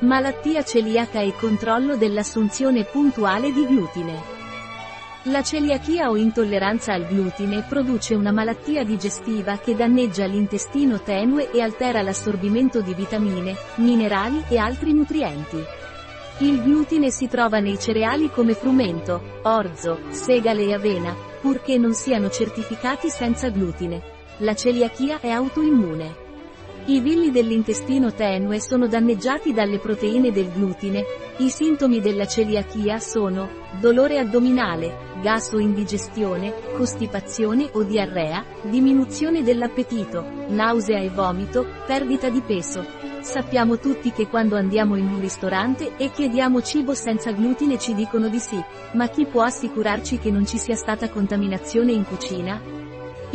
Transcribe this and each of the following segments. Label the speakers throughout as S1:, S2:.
S1: Malattia celiaca e controllo dell'assunzione puntuale di glutine. La celiachia o intolleranza al glutine produce una malattia digestiva che danneggia l'intestino tenue e altera l'assorbimento di vitamine, minerali e altri nutrienti. Il glutine si trova nei cereali come frumento, orzo, segale e avena, purché non siano certificati senza glutine. La celiachia è autoimmune. I villi dell'intestino tenue sono danneggiati dalle proteine del glutine. I sintomi della celiachia sono dolore addominale, gas o indigestione, costipazione o diarrea, diminuzione dell'appetito, nausea e vomito, perdita di peso. Sappiamo tutti che quando andiamo in un ristorante e chiediamo cibo senza glutine ci dicono di sì, ma chi può assicurarci che non ci sia stata contaminazione in cucina?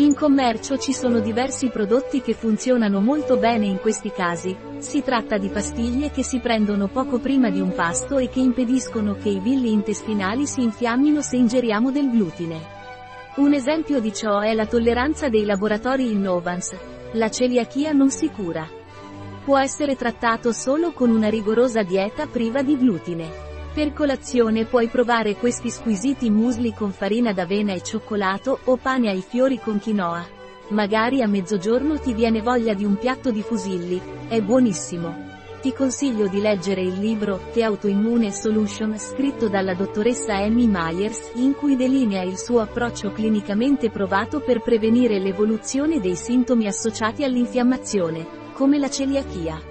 S1: In commercio ci sono diversi prodotti che funzionano molto bene in questi casi, si tratta di pastiglie che si prendono poco prima di un pasto e che impediscono che i villi intestinali si infiammino se ingeriamo del glutine. Un esempio di ciò è la tolleranza dei laboratori Innovans. La celiachia non si cura. Può essere trattato solo con una rigorosa dieta priva di glutine. Per colazione puoi provare questi squisiti muesli con farina d'avena e cioccolato o pane ai fiori con quinoa. Magari a mezzogiorno ti viene voglia di un piatto di fusilli, è buonissimo. Ti consiglio di leggere il libro The Autoimmune Solution scritto dalla dottoressa Amy Myers in cui delinea il suo approccio clinicamente provato per prevenire l'evoluzione dei sintomi associati all'infiammazione, come la celiachia.